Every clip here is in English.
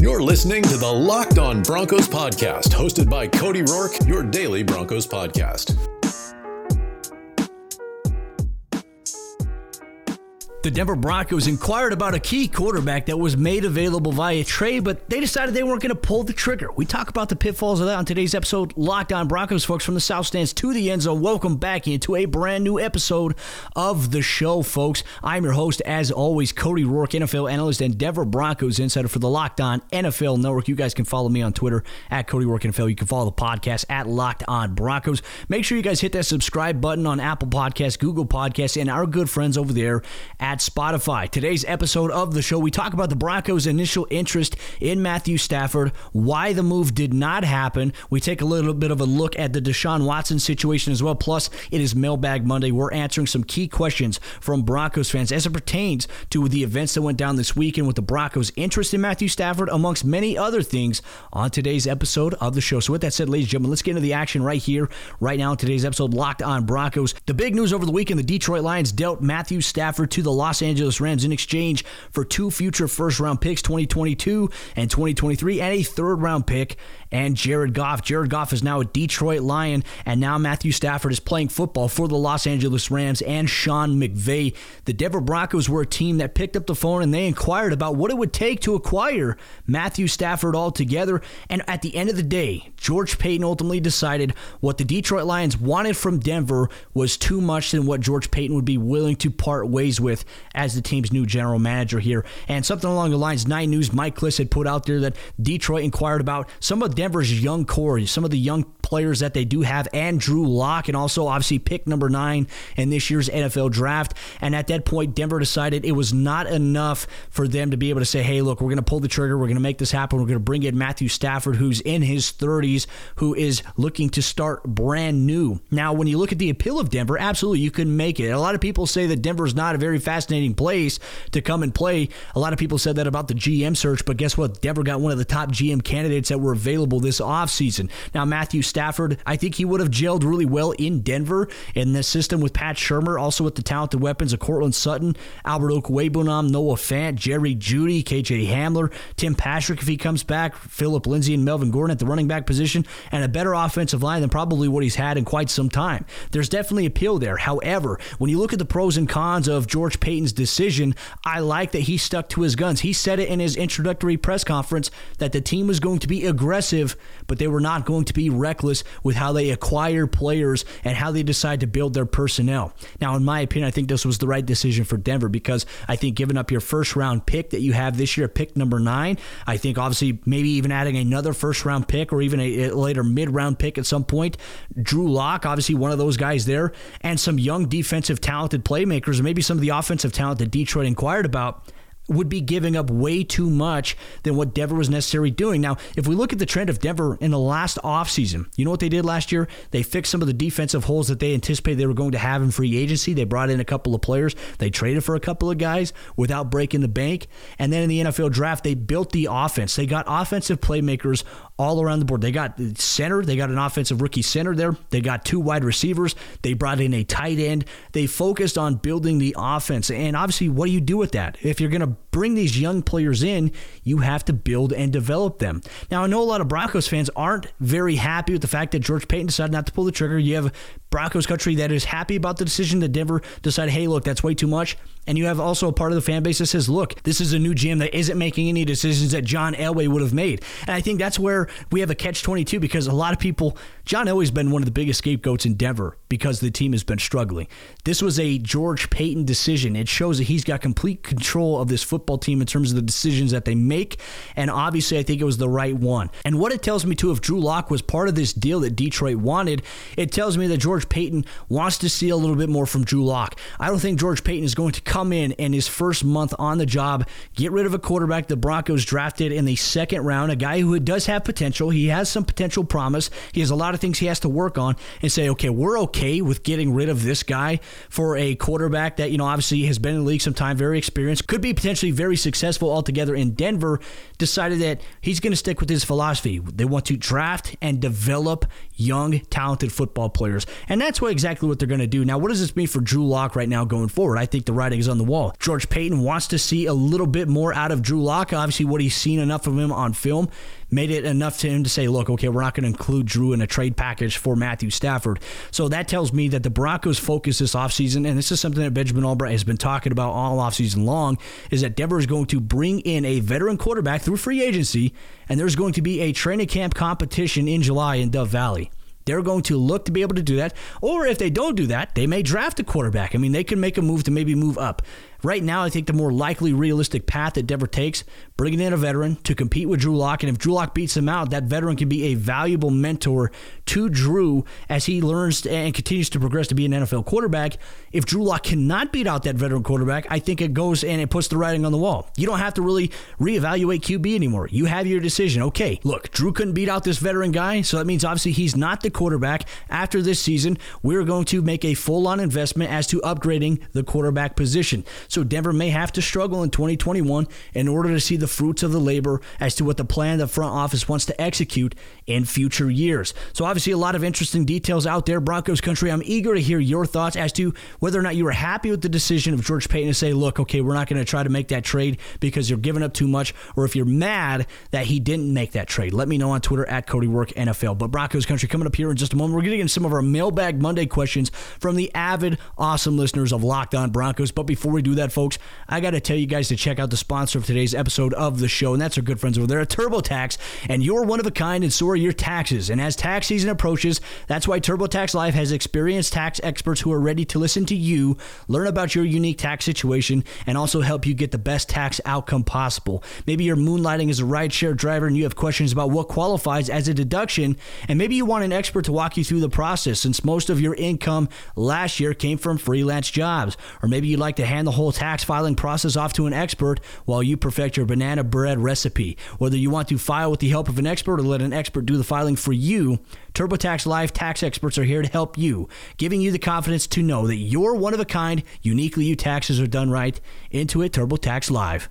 You're listening to the Locked On Broncos podcast, hosted by Cody Roark, your daily Broncos podcast. The Denver Broncos inquired about a key quarterback that was made available via trade, but they decided they weren't going to pull the trigger. We talk about the pitfalls of that on today's episode. Locked on Broncos, folks, from the South Stands to the end zone. Welcome back into a brand new episode of the show, folks. I'm your host, as always, Cody Roark, NFL analyst and Denver Broncos insider for the Locked On NFL Network. You guys can follow me on Twitter at Cody Roark NFL. You can follow the podcast at Locked On Broncos. Make sure you guys hit that subscribe button on Apple Podcasts, Google Podcasts, and our good friends over there at Spotify. Today's episode of the show, we talk about the Broncos' initial interest in Matthew Stafford, why the move did not happen. We take a little bit of a look at the Deshaun Watson situation as well. Plus, it is Mailbag Monday. We're answering some key questions from Broncos fans as it pertains to the events that went down this weekend with the Broncos' interest in Matthew Stafford, amongst many other things, on today's episode of the show. So, with that said, ladies and gentlemen, let's get into the action right here, right now in today's episode, Locked on Broncos. The big news over the weekend the Detroit Lions dealt Matthew Stafford to the Los Angeles Rams in exchange for two future first round picks, 2022 and 2023, and a third round pick and Jared Goff. Jared Goff is now a Detroit Lion, and now Matthew Stafford is playing football for the Los Angeles Rams and Sean McVay. The Denver Broncos were a team that picked up the phone and they inquired about what it would take to acquire Matthew Stafford altogether. And at the end of the day, George Paton ultimately decided what the Detroit Lions wanted from Denver was too much than what George Paton would be willing to part ways with as the team's new general manager here. And something along the lines, Nine News, Mike Klis had put out there that Detroit inquired about some of Denver's young core, some of the young players that they do have, and Drew Lock, and also obviously pick number nine in this year's NFL draft. And at that point, Denver decided it was not enough for them to be able to say, hey, look, we're going to pull the trigger. We're going to make this happen. We're going to bring in Matthew Stafford, who's in his 30s, who is looking to start brand new. Now, when you look at the appeal of Denver, absolutely, you can make it. A lot of people say that Denver is not a very fascinating place to come and play. A lot of people said that about the GM search, but guess what? Denver got one of the top GM candidates that were available this offseason. Now, Matthew Stafford, I think he would have gelled really well in Denver in this system with Pat Shurmur, also with the talented weapons of Courtland Sutton, Albert Okwuegbunam, Noah Fant, Jerry Jeudy, KJ Hamler, Tim Patrick if he comes back, Philip Lindsay and Melvin Gordon at the running back position, and a better offensive line than probably what he's had in quite some time. There's definitely appeal there. However, when you look at the pros and cons of George Paton's decision, I like that he stuck to his guns. He said it in his introductory press conference that the team was going to be aggressive, but they were not going to be reckless with how they acquire players and how they decide to build their personnel. Now, in my opinion, I think this was the right decision for Denver because I think giving up your first round pick that you have this year, pick number nine, I think obviously maybe even adding another first round pick or even a, a later mid round pick at some point. Drew Lock, obviously one of those guys there, and some young defensive talented playmakers, maybe some of the offensive talent that Detroit inquired about would be giving up way too much than what Denver was necessarily doing. Now, if we look at the trend of Denver in the last offseason, you know what they did last year? They fixed some of the defensive holes that they anticipated they were going to have in free agency. They brought in a couple of players. They traded for a couple of guys without breaking the bank. And then in the NFL draft, they built the offense. They got offensive playmakers all around the board. They got center, they got an offensive rookie center there. They got two wide receivers. They brought in a tight end. They focused on building the offense. And obviously, what do you do with that? If you're going to bring these young players in, you have to build and develop them. Now, I know a lot of Broncos fans aren't very happy with the fact that George Paton decided not to pull the trigger. You have Broncos country that is happy about the decision that Denver decided, hey, look, that's way too much. And you have also a part of the fan base that says, look, this is a new GM that isn't making any decisions that John Elway would have made. And I think that's where we have a catch 22 because a lot of people, John Elway's been one of the biggest scapegoats in Denver because the team has been struggling. This was a George Paton decision. It shows that he's got complete control of this football team in terms of the decisions that they make. And obviously, I think it was the right one. And what it tells me, too, if Drew Lock was part of this deal that Detroit wanted, it tells me that George Paton wants to see a little bit more from Drew Lock. I don't think George Paton is going to come in in his first month on the job, get rid of a quarterback the Broncos drafted in the second round, a guy who does have potential. He has some potential promise. He has a lot of things he has to work on and say, okay, we're okay okay with getting rid of this guy for a quarterback that, you know, obviously has been in the league some time, very experienced, could be potentially very successful altogether in Denver, decided that he's going to stick with his philosophy. They want to draft and develop young, talented football players. And that's what exactly what they're going to do. Now, what does this mean for Drew Lock right now going forward? I think the writing is on the wall. George Paton wants to see a little bit more out of Drew Lock. Obviously, what he's seen enough of him on film made it enough to him to say, look, okay, we're not going to include Drew in a trade package for Matthew Stafford. So that tells me that the Broncos' focus this offseason, and this is something that Benjamin Albright has been talking about all offseason long, is that Denver is going to bring in a veteran quarterback through free agency, and there's going to be a training camp competition in July in Dove Valley. They're going to look to be able to do that. Or if they don't do that, they may draft a quarterback. I mean, they can make a move to maybe move up. Right now, I think the more likely, realistic path that Denver takes, bringing in a veteran to compete with Drew Lock, and if Drew Lock beats him out, that veteran can be a valuable mentor to Drew as he learns and continues to progress to be an NFL quarterback. If Drew Lock cannot beat out that veteran quarterback, I think it goes and it puts the writing on the wall. You don't have to really reevaluate QB anymore. You have your decision. Okay, look, Drew couldn't beat out this veteran guy, so that means obviously he's not the quarterback. After this season, we're going to make a full on investment as to upgrading the quarterback position. So Denver may have to struggle in 2021 in order to see the fruits of the labor as to what the plan the front office wants to execute in future years. So obviously a lot of interesting details out there, Broncos country. I'm eager to hear your thoughts as to whether or not you were happy with the decision of George Paton to say, look, okay, we're not going to try to make that trade because you're giving up too much, or if you're mad that he didn't make that trade. Let me know on Twitter at Cody Roark NFL. But Broncos country coming up here in just a moment. We're getting some of our mailbag Monday questions from the avid, awesome listeners of Locked On Broncos. But before we do that, folks, I got to tell you guys to check out the sponsor of today's episode of the show, and that's our good friends over there at TurboTax. And you're one of a kind, and so are your taxes. And as tax season approaches, that's why TurboTax Live has experienced tax experts who are ready to listen to you, learn about your unique tax situation, and also help you get the best tax outcome possible. Maybe you're moonlighting as a rideshare driver and you have questions about what qualifies as a deduction, and maybe you want an expert to walk you through the process since most of your income last year came from freelance jobs. Or maybe you'd like to hand the whole tax filing process off to an expert while you perfect your banana bread recipe. Whether you want to file with the help of an expert or let an expert do the filing for you, TurboTax Live tax experts are here to help you, giving you the confidence to know that you're one of a kind, uniquely you taxes are done right. Intuit TurboTax Live.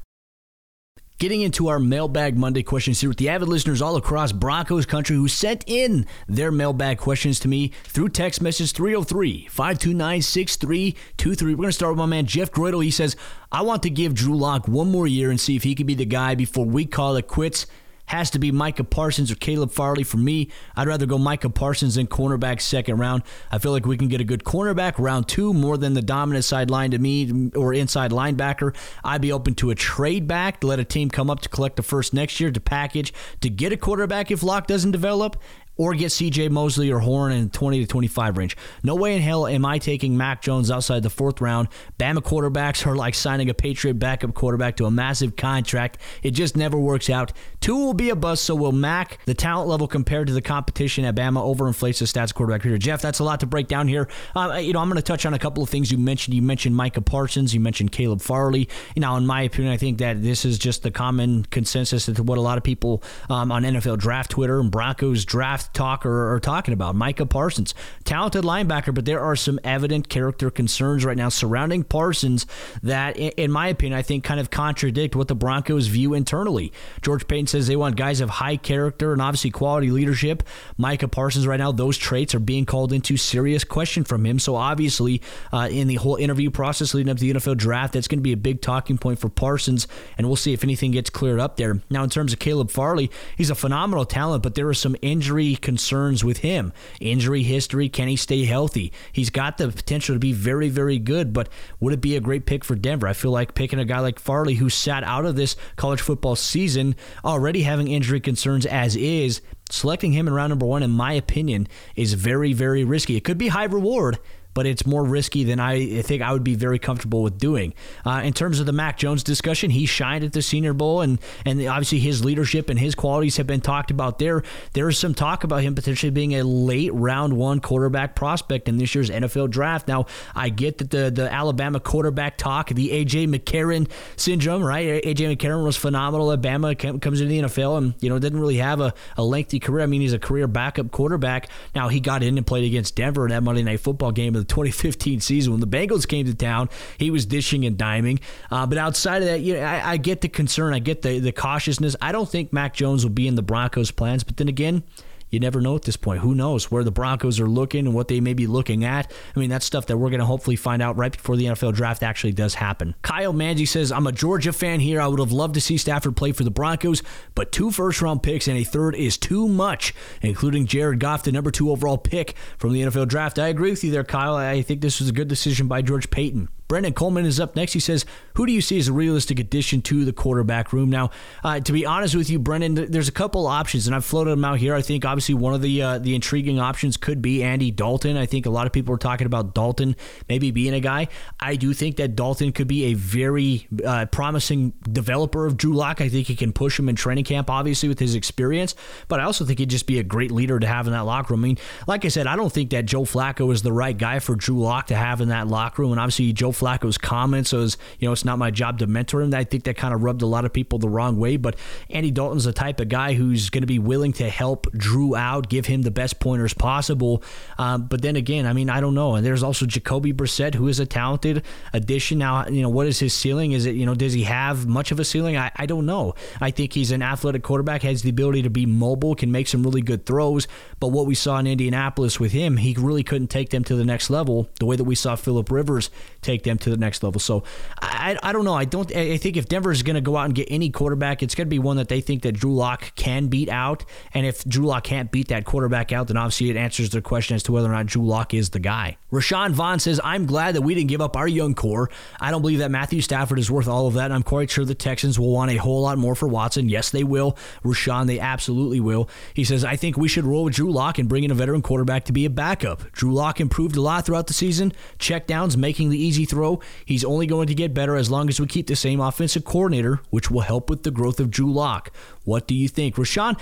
Getting into our mailbag Monday questions here with the avid listeners all across Broncos country who sent in their mailbag questions to me through text message 303 529 6323. We're going to start with my man Jeff Groidel. He says, I want to give Drew Lock one more year and see if he can be the guy before we call it quits has to be Micah Parsons or Caleb Farley for me. I'd rather go Micah Parsons in cornerback second round. I feel like we can get a good cornerback round two more than the dominant sideline to me or inside linebacker. I'd be open to a trade back to let a team come up to collect the first next year to package to get a quarterback if Lock doesn't develop or get CJ Mosley or Horn in 20 to 25 range. No way in hell am I taking Mac Jones outside the fourth round. Bama quarterbacks are like signing a Patriot backup quarterback to a massive contract. It just never works out. Tua will be a bust, so will Mac. The talent level compared to the competition at Bama overinflates the stats quarterback here. Jeff, that's a lot to break down here. Uh, you know, I'm going to touch on a couple of things you mentioned. You mentioned Micah Parsons. You mentioned Caleb Farley. You know, in my opinion, I think that this is just the common consensus to what a lot of people um, on NFL draft Twitter and Broncos draft talk are, are talking about. Micah Parsons, talented linebacker, but there are some evident character concerns right now surrounding Parsons that, in my opinion, I think kind of contradict what the Broncos view internally. George Paton says they want guys of high character and obviously quality leadership. Micah Parsons, right now, those traits are being called into serious question from him. So obviously, uh, in the whole interview process leading up to the NFL draft, that's going to be a big talking point for Parsons, and we'll see if anything gets cleared up there. Now, in terms of Caleb Farley, he's a phenomenal talent, but there are some injury concerns with him. Injury history, can he stay healthy? He's got the potential to be very, very good, but would it be a great pick for Denver? I feel like picking a guy like Farley who sat out of this college football season already having injury concerns as is, selecting him in round number one, in my opinion, is very, very risky. It could be high reward, but it's more risky than I think I would be very comfortable with doing. Uh, in terms of the Mac Jones discussion, he shined at the Senior Bowl, and and obviously his leadership and his qualities have been talked about there. There is some talk about him potentially being a late round one quarterback prospect in this year's NFL draft. Now, I get that the the Alabama quarterback talk, the AJ McCarron syndrome, right? AJ McCarron was phenomenal Alabama comes into the NFL, and you know didn't really have a, a lengthy career. I mean, he's a career backup quarterback. Now he got in and played against Denver in that Monday Night Football game the 2015 season when the Bengals came to town. He was dishing and diming, uh, but outside of that, you know, I, I get the concern, I get the the cautiousness. I don't think Mac Jones will be in the Broncos' plans, but then again you never know at this point. Who knows where the Broncos are looking and what they may be looking at? I mean, that's stuff that we're going to hopefully find out right before the NFL draft actually does happen. Kyle Manji says, I'm a Georgia fan here. I would have loved to see Stafford play for the Broncos, but two first round picks and a third is too much, including Jared Goff, the number two overall pick from the NFL draft. I agree with you there, Kyle. I think this was a good decision by George Paton. Brendan Coleman is up next. He says, Who do you see as a realistic addition to the quarterback room? Now, uh, to be honest with you, Brendan, there's a couple options, and I've floated them out here. I think obviously one of the uh, the intriguing options could be Andy Dalton. I think a lot of people are talking about Dalton maybe being a guy. I do think that Dalton could be a very uh, promising developer of Drew Lock. I think he can push him in training camp, obviously, with his experience, but I also think he'd just be a great leader to have in that locker room. I mean, like I said, I don't think that Joe Flacco is the right guy for Drew Lock to have in that locker room, and obviously, Joe Flacco's comments as, you know, it's not my job to mentor him. I think that kind of rubbed a lot of people the wrong way. But Andy Dalton's the type of guy who's going to be willing to help Drew out, give him the best pointers possible. Um, but then again, I mean, I don't know. And there's also Jacoby Brissett, who is a talented addition. Now, you know, what is his ceiling? Is it, you know, does he have much of a ceiling? I, I don't know. I think he's an athletic quarterback, has the ability to be mobile, can make some really good throws. But what we saw in Indianapolis with him, he really couldn't take them to the next level the way that we saw Philip Rivers take them to the next level. So I, I don't know. I don't. I think if Denver is going to go out and get any quarterback, it's going to be one that they think that Drew Lock can beat out. And if Drew Lock can't beat that quarterback out, then obviously it answers their question as to whether or not Drew Lock is the guy. Rashawn Vaughn says, "I'm glad that we didn't give up our young core. I don't believe that Matthew Stafford is worth all of that. I'm quite sure the Texans will want a whole lot more for Watson. Yes, they will. Rashawn, they absolutely will. He says, I think we should roll with Drew Lock and bring in a veteran quarterback to be a backup. Drew Lock improved a lot throughout the season. Check downs, making the easy throw. He's only going to get better as long as we keep the same offensive coordinator, which will help with the growth of Drew Lock. What do you think, Rashawn?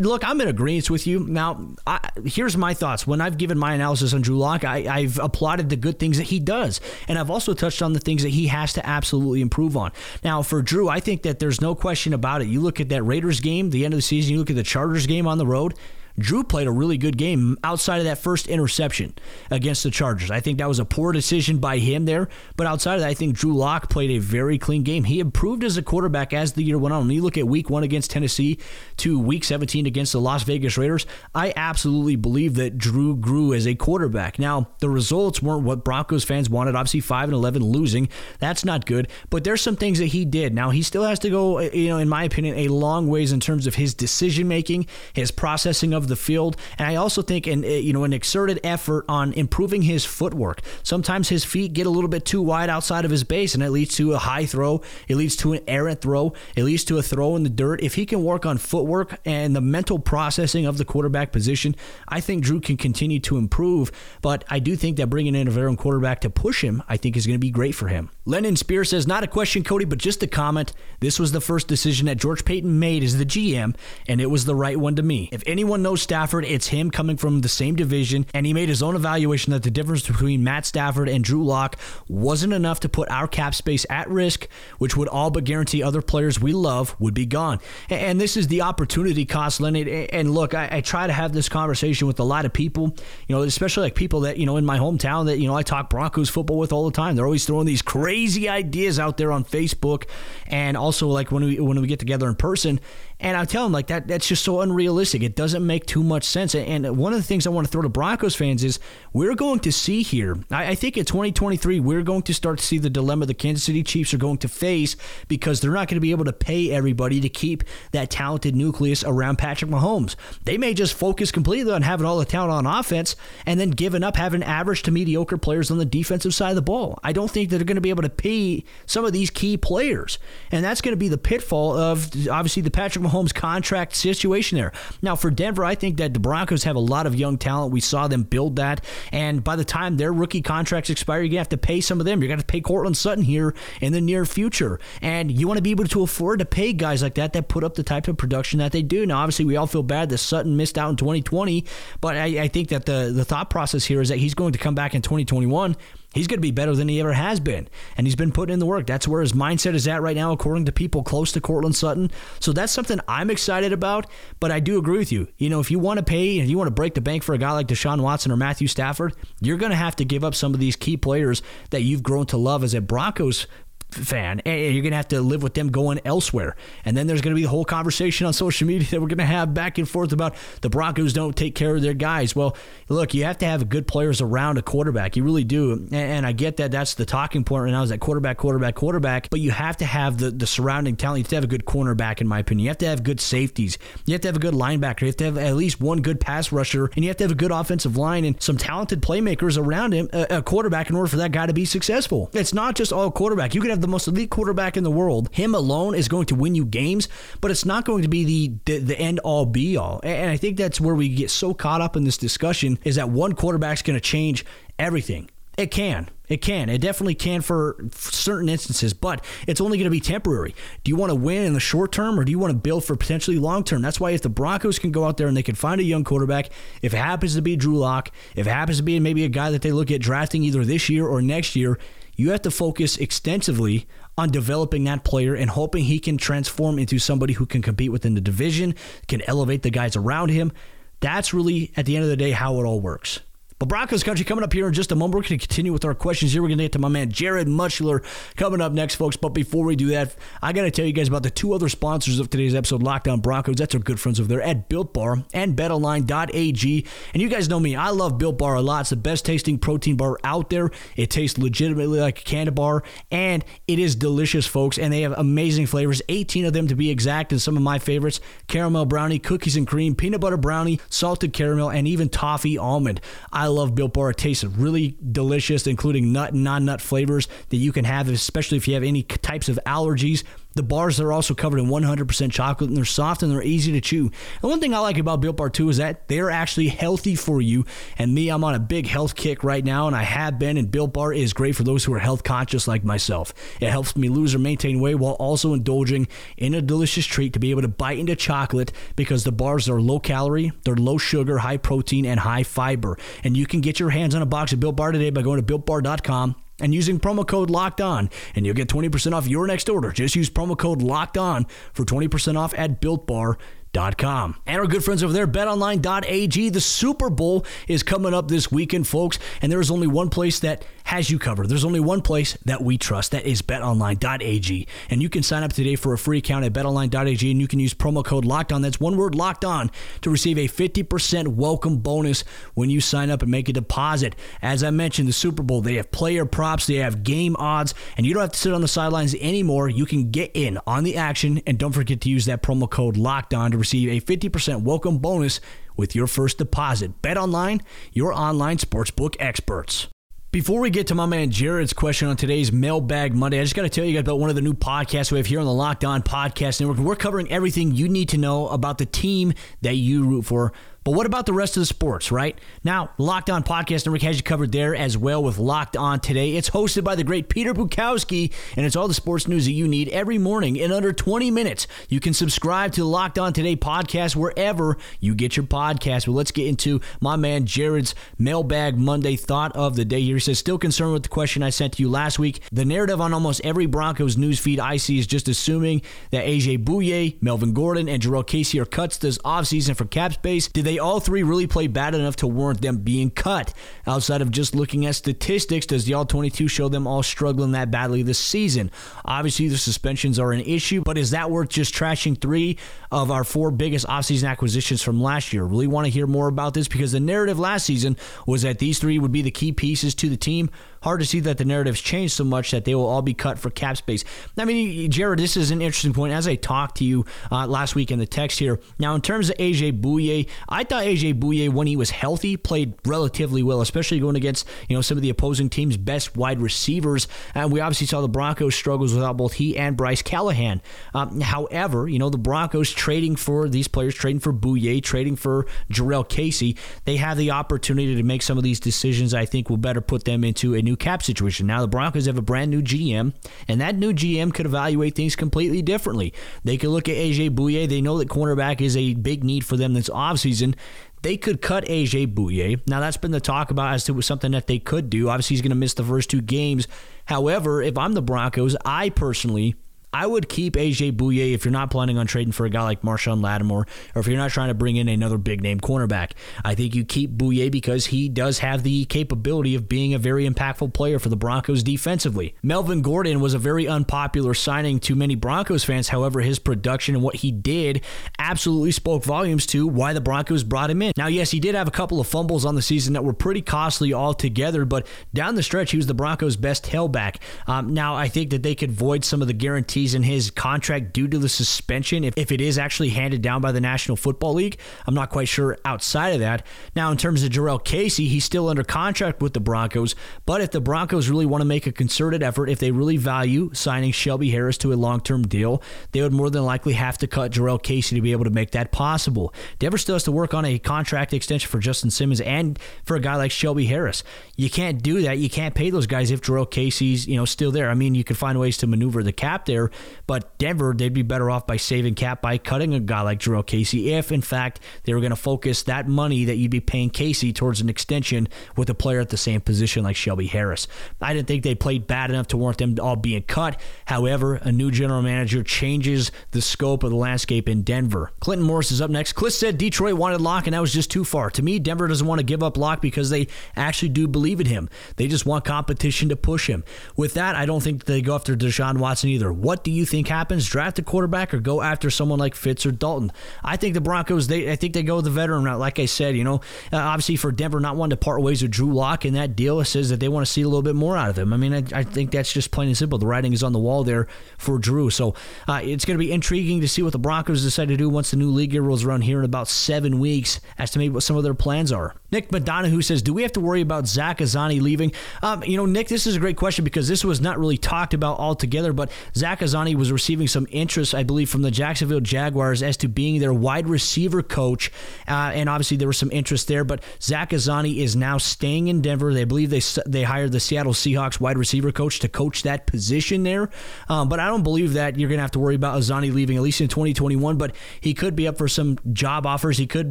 Look, I'm in agreement with you. Now, I, here's my thoughts. When I've given my analysis on Drew Lock, I, I've applauded the good things that he does, and I've also touched on the things that he has to absolutely improve on. Now, for Drew, I think that there's no question about it. You look at that Raiders game, the end of the season. You look at the Chargers game on the road. Drew played a really good game outside of that first interception against the Chargers. I think that was a poor decision by him there. But outside of that, I think Drew Lock played a very clean game. He improved as a quarterback as the year went on. When you look at week one against Tennessee to week 17 against the Las Vegas Raiders, I absolutely believe that Drew grew as a quarterback. Now, the results weren't what Broncos fans wanted. Obviously, 5 and 11 losing. That's not good. But there's some things that he did. Now, he still has to go, you know, in my opinion, a long ways in terms of his decision making, his processing of the field. And I also think an eh, you know an exerted effort on improving his footwork. Sometimes his feet get a little bit too wide outside of his base, and it leads to a high throw. It leads to an errant throw. It leads to a throw in the dirt. If he can work on footwork and the mental processing of the quarterback position, I think Drew can continue to improve. But I do think that bringing in a veteran quarterback to push him, I think, is going to be great for him. Lennon Spear says, not a question, Cody, but just a comment. This was the first decision that George Paton made as the GM, and it was the right one to me. If anyone knows Stafford, it's him coming from the same division, and he made his own evaluation that the difference between Matt Stafford and Drew Lock wasn't enough to put our cap space at risk, which would all but guarantee other players we love would be gone. And this is the opportunity cost, Lennon. And look, I, I try to have this conversation with a lot of people, you know, especially like people that, you know, in my hometown that, you know, I talk Broncos football with all the time. They're always throwing these crazy ideas out there on Facebook, and also like when we when we get together in person. And I tell them like that that's just so unrealistic. It doesn't make too much sense. And one of the things I want to throw to Broncos fans is we're going to see here. I, I think in 2023 we're going to start to see the dilemma the Kansas City Chiefs are going to face because they're not going to be able to pay everybody to keep that talented nucleus around Patrick Mahomes. They may just focus completely on having all the talent on offense and then giving up having average to mediocre players on the defensive side of the ball. I don't think that they're going to be able to pay some of these key players, and that's going to be the pitfall of obviously the Patrick Mahomes contract situation there. Now, for Denver, I think that the Broncos have a lot of young talent. We saw them build that. And by the time their rookie contracts expire, you're going to have to pay some of them. You're going to pay Courtland Sutton here in the near future. And you want to be able to afford to pay guys like that that put up the type of production that they do. Now, obviously, we all feel bad that Sutton missed out in 2020, but I, I think that the, the thought process here is that he's going to come back in 2021 he's going to be better than he ever has been. And he's been putting in the work. That's where his mindset is at right now, according to people close to Courtland Sutton. So that's something I'm excited about. But I do agree with you. You know, if you want to pay, if you want to break the bank for a guy like Deshaun Watson or Matthew Stafford, you're going to have to give up some of these key players that you've grown to love as a Broncos fan, and you're going to have to live with them going elsewhere. And then there's going to be the whole conversation on social media that we're going to have back and forth about the Broncos don't take care of their guys. Well, look, you have to have good players around a quarterback. You really do. And, I get that that's the talking point right now is that quarterback, quarterback, quarterback. But you have to have the, the surrounding talent. You have to have a good cornerback, in my opinion. You have to have good safeties. You have to have a good linebacker. You have to have at least one good pass rusher. And you have to have a good offensive line and some talented playmakers around him, a, a quarterback, in order for that guy to be successful. It's not just all quarterback. You can have have the most elite quarterback in the world. Him alone is going to win you games, but it's not going to be the the, the end all be all. And I think that's where we get so caught up in this discussion is that one quarterback's going to change everything. It can. It can. It definitely can for certain instances, but it's only going to be temporary. Do you want to win in the short term or do you want to build for potentially long term? That's why if the Broncos can go out there and they can find a young quarterback, if it happens to be Drew Lock, if it happens to be maybe a guy that they look at drafting either this year or next year, you have to focus extensively on developing that player and hoping he can transform into somebody who can compete within the division, can elevate the guys around him. That's really, at the end of the day, how it all works. But Broncos country coming up here in just a moment. We're going to continue with our questions here. We're going to get to my man Jared Mutchler coming up next, folks. But before we do that, I got to tell you guys about the two other sponsors of today's episode, Locked On Broncos. That's our good friends over there at Built Bar and BetOnline.ag. And you guys know me, I love Built Bar a lot. It's the best tasting protein bar out there. It tastes legitimately like a candy bar, and it is delicious, folks. And they have amazing flavors, 18 of them to be exact. And some of my favorites caramel brownie, cookies and cream, peanut butter brownie, salted caramel, and even toffee almond. I love Built Bar. It tastes really delicious, including nut and non nut flavors that you can have, especially if you have any types of allergies. The bars are also covered in 100% chocolate and they're soft and they're easy to chew. And one thing I like about Built Bar too is that they're actually healthy for you. And me, I'm on a big health kick right now and I have been. And Built Bar is great for those who are health conscious like myself. It helps me lose or maintain weight while also indulging in a delicious treat to be able to bite into chocolate because the bars are low calorie, they're low sugar, high protein, and high fiber. And you can get your hands on a box of Built Bar today by going to builtbar.com and using promo code locked on and you'll get 20% off your next order. Just use promo code locked on for 20% off at builtbar.com BetOnline.com. And our good friends over there, betonline.ag. The Super Bowl is coming up this weekend, folks, and there is only one place that has you covered. There's only one place that we trust. That is betonline.ag. And you can sign up today for a free account at betonline.ag and you can use promo code locked on. That's one word locked on to receive a 50% welcome bonus when you sign up and make a deposit. As I mentioned, the Super Bowl, they have player props, they have game odds, and you don't have to sit on the sidelines anymore. You can get in on the action and don't forget to use that promo code locked on to receive a 50% welcome bonus with your first deposit. Bet online, your online sportsbook experts. Before we get to my man Jared's question on today's Mailbag Monday, I just got to tell you guys about one of the new podcasts we have here on the Locked On Podcast Network. We're covering everything you need to know about the team that you root for. But what about the rest of the sports, right? Now, Locked On Podcast Network has you covered there as well with Locked On Today. It's hosted by the great Peter Bukowski, and it's all the sports news that you need every morning in under 20 minutes. You can subscribe to Locked On Today podcast wherever you get your podcast. But let's get into my man Jared's Mailbag Monday thought of the day here. He says, still concerned with the question I sent to you last week. The narrative on almost every Broncos news feed I see is just assuming that AJ Bouye, Melvin Gordon, and Jurrell Casey are cuts this offseason for cap space. Did they all three really play bad enough to warrant them being cut? Outside of just looking at statistics, does the All 22 show them all struggling that badly this season? Obviously, the suspensions are an issue, but is that worth just trashing three of our four biggest offseason acquisitions from last year? Really want to hear more about this because the narrative last season was that these three would be the key pieces to the team. Hard to see that the narrative's changed so much that they will all be cut for cap space. I mean, Jared, this is an interesting point. As I talked to you uh, last week in the text here, now in terms of AJ Bouye, I thought AJ Bouye, when he was healthy, played relatively well, especially going against you know some of the opposing team's best wide receivers. And we obviously saw the Broncos struggles without both he and Bryce Callahan. Um, however, you know the Broncos trading for these players, trading for Bouye, trading for Jurrell Casey, they have the opportunity to make some of these decisions. I think will better put them into a new cap situation. Now the Broncos have a brand new GM, and that new GM could evaluate things completely differently. They could look at AJ Bouye. They know that cornerback is a big need for them this offseason they could cut AJ Bouye. Now, that's been the talk about as to something that they could do. Obviously, he's going to miss the first two games. However, if I'm the Broncos, I personally I would keep AJ Bouye if you're not planning on trading for a guy like Marshon Lattimore or if you're not trying to bring in another big name cornerback. I think you keep Bouye because he does have the capability of being a very impactful player for the Broncos defensively. Melvin Gordon was a very unpopular signing to many Broncos fans. However, his production and what he did absolutely spoke volumes to why the Broncos brought him in. Now, yes, he did have a couple of fumbles on the season that were pretty costly altogether, but down the stretch, he was the Broncos' best tailback. Um, now, I think that they could void some of the guarantees in his contract due to the suspension, if, if it is actually handed down by the National Football League. I'm not quite sure outside of that. Now, in terms of Jurrell Casey, he's still under contract with the Broncos, but if the Broncos really want to make a concerted effort, if they really value signing Shelby Harris to a long term deal, they would more than likely have to cut Jurrell Casey to be able to make that possible. Denver still has to work on a contract extension for Justin Simmons and for a guy like Shelby Harris. You can't do that. You can't pay those guys if Jurrell Casey's, you know, still there. I mean, you could find ways to maneuver the cap there, but Denver, they'd be better off by saving cap by cutting a guy like Jurrell Casey if, in fact, they were going to focus that money that you'd be paying Casey towards an extension with a player at the same position like Shelby Harris. I didn't think they played bad enough to warrant them all being cut. However, a new general manager changes the scope of the landscape in Denver. Clinton Morris is up next. Cliff said Detroit wanted Lock, and that was just too far. To me, Denver doesn't want to give up Lock because they actually do believe in him. They just want competition to push him. With that, I don't think they go after Deshaun Watson either. What do you think happens? Draft a quarterback or go after someone like Fitz or Dalton? I think the Broncos, they I think they go the veteran route. Like I said, you know, uh, obviously for Denver not wanting to part ways with Drew Lock in that deal, it says that they want to see a little bit more out of him. I mean, I, I think that's just plain and simple. The writing is on the wall there for Drew. So uh, it's going to be intriguing to see what the Broncos decide to do once the new league year rolls around here in about seven weeks as to maybe what some of their plans are. Nick Madonna, says, Do we have to worry about Zach Azzanni leaving? Um, you know, Nick, this is a great question because this was not really talked about altogether, but Zach Azzanni was receiving some interest, I believe, from the Jacksonville Jaguars as to being their wide receiver coach. Uh, and obviously, there was some interest there, but Zach Azzanni is now staying in Denver. They believe they, they hired the Seattle Seahawks wide receiver coach to coach that position there. Um, but I don't believe that you're going to have to worry about Azzanni leaving, at least in 2021. But he could be up for some job offers. He could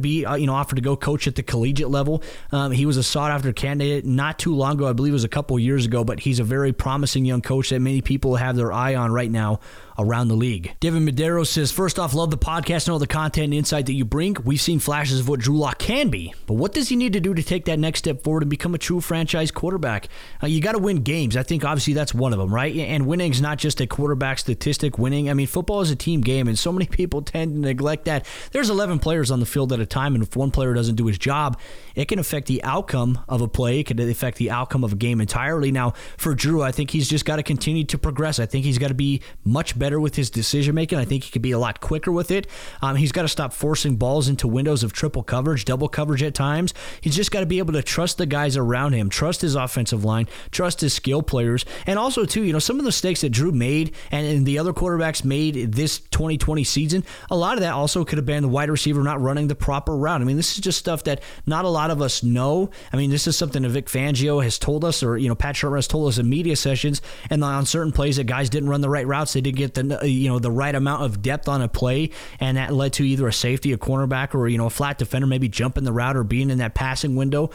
be, uh, you know, offered to go coach at the collegiate level level. Um, he was a sought after candidate not too long ago. I believe it was a couple years ago, but he's a very promising young coach that many people have their eye on right now now around the league. Devin Medeiros says, First off, love the podcast and all the content and insight that you bring. We've seen flashes of what Drew Lock can be, but what does he need to do to take that next step forward and become a true franchise quarterback? Uh, you got to win games. I think obviously that's one of them, right? And winning is not just a quarterback statistic. Winning, I mean, football is a team game, and so many people tend to neglect that. There's 11 players on the field at a time, and if one player doesn't do his job, it can affect the outcome of a play. It can affect the outcome of a game entirely. Now, for Drew, I think he's just got to continue to progress. I think he's got to be much better with his decision making. I think he could be a lot quicker with it. Um, he's got to stop forcing balls into windows of triple coverage, double coverage at times. He's just got to be able to trust the guys around him, trust his offensive line, trust his skill players, and also too, you know, some of the mistakes that Drew made and, and the other quarterbacks made this 2020 season. A lot of that also could have been the wide receiver not running the proper route. I mean, this is just stuff that not a lot of us know. I mean, this is something that Vic Fangio has told us, or you know, Pat Shurmur has told us in media sessions, and on certain plays that guys didn't run the right routes, they didn't get the uh, you know the right amount of depth on a play, and that led to either a safety, a cornerback, or you know a flat defender maybe jumping the route or being in that passing window.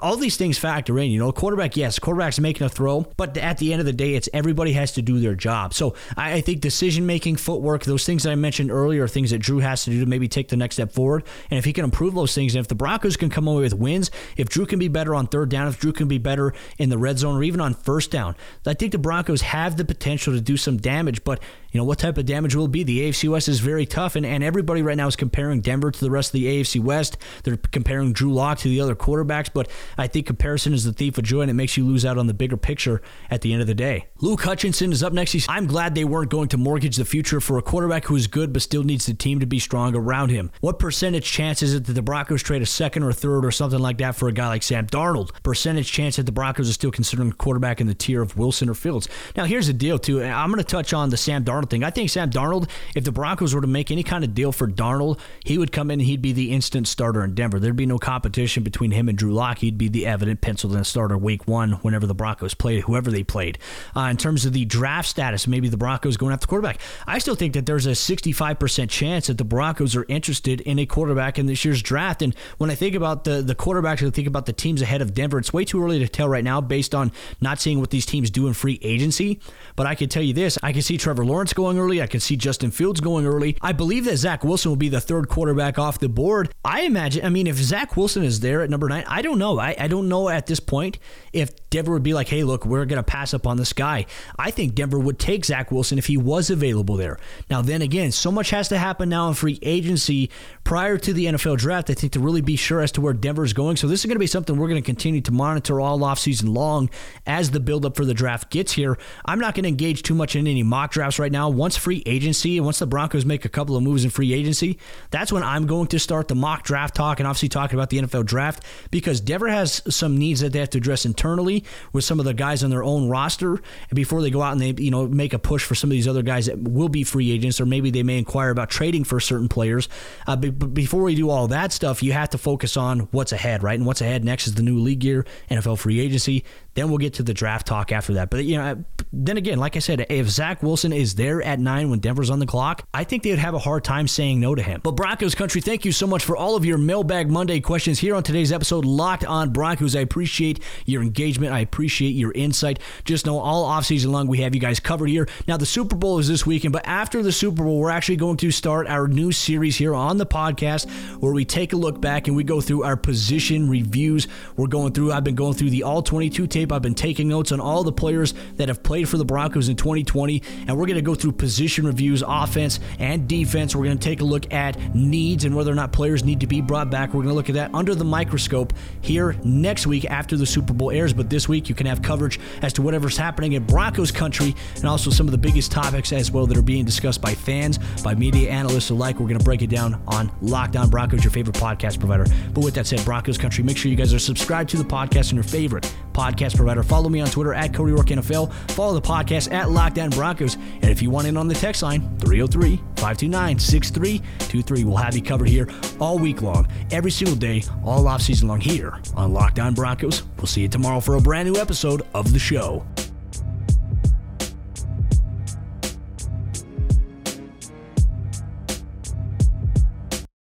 All these things factor in. You know, quarterback, yes, quarterback's making a throw, but at the end of the day, it's everybody has to do their job. So I, I think decision making, footwork, those things that I mentioned earlier, are things that Drew has to do to maybe take the next step forward. And if he can improve those things, and if the Broncos can come away with wins, if Drew can be better on third down, if Drew can be better in the red zone or even on first down, I think the Broncos have the potential to do some damage. But you know, what type of damage will be? The AFC West is very tough, and, and everybody right now is comparing Denver to the rest of the AFC West. They're comparing Drew Lock to the other quarterbacks, but I think comparison is the thief of joy, and it makes you lose out on the bigger picture at the end of the day. Luke Hutchinson is up next. He's, I'm glad they weren't going to mortgage the future for a quarterback who is good but still needs the team to be strong around him. What percentage chance is it that the Broncos trade a second or third or something like that for a guy like Sam Darnold? Percentage chance that the Broncos are still considering a quarterback in the tier of Wilson or Fields. Now, here's the deal, too. I'm going to touch on the Sam Darnold thing. I think Sam Darnold, if the Broncos were to make any kind of deal for Darnold, he would come in and he'd be the instant starter in Denver. There'd be no competition between him and Drew Lock. He'd be the evident penciled in starter week one whenever the Broncos played, whoever they played. Uh, in terms of the draft status, maybe the Broncos going after the quarterback. I still think that there's a 65% chance that the Broncos are interested in a quarterback in this year's draft. And when I think about the, the quarterbacks, I think about the teams ahead of Denver, it's way too early to tell right now based on not seeing what these teams do in free agency. But I can tell you this I can see Trevor Lawrence going early. I can see Justin Fields going early. I believe that Zach Wilson will be the third quarterback off the board. I imagine, I mean, if Zach Wilson is there at number nine, I don't know. I, I don't know at this point if Denver would be like, hey, look, we're going to pass up on this guy. I think Denver would take Zach Wilson if he was available there. Now, then again, so much has to happen now in free agency prior to the NFL draft, I think, to really be sure as to where Denver is going. So this is going to be something we're going to continue to monitor all offseason long as the buildup for the draft gets here. I'm not going to engage too much in any mock drafts right now. Once free agency, once the Broncos make a couple of moves in free agency, that's when I'm going to start the mock draft talk and obviously talking about the NFL draft because Denver has some needs that they have to address internally with some of the guys on their own roster before they go out and they you know make a push for some of these other guys that will be free agents or maybe they may inquire about trading for certain players. Uh, but before we do all that stuff, you have to focus on what's ahead, right? And what's ahead next is the new league year, NFL free agency. Then we'll get to the draft talk after that. But you know, then again, like I said, if Zach Wilson is there at nine when Denver's on the clock, I think they would have a hard time saying no to him. But Broncos country, thank you so much for all of your mailbag Monday questions here on today's episode, Locked on Broncos. I appreciate your engagement. I appreciate your insight. Just know all offseason long we have you guys covered here. Now the Super Bowl is this weekend, but after the Super Bowl, we're actually going to start our new series here on the podcast where we take a look back and we go through our position reviews. We're going through. I've been going through the all 22 tape. I've been taking notes on all the players that have played for the Broncos in 2020, and we're going to go through position reviews, offense and defense. We're going to take a look at needs and whether or not players need to be brought back. We're going to look at that under the microscope here next week after the Super Bowl airs. But this week, you can have coverage as to whatever's happening in Broncos country and also some of the biggest topics as well that are being discussed by fans, by media analysts alike. We're going to break it down on Locked On Broncos, your favorite podcast provider. But with that said, Broncos country, make sure you guys are subscribed to the podcast on your favorite podcast provider. Follow me on Twitter at Cody Roark NFL. Follow the podcast at Locked On Broncos. And if you want in on the text line, 303 529 6323. We'll have you covered here all week long, every single day, all off season long here on Locked On Broncos. We'll see you tomorrow for a brand new episode of the show.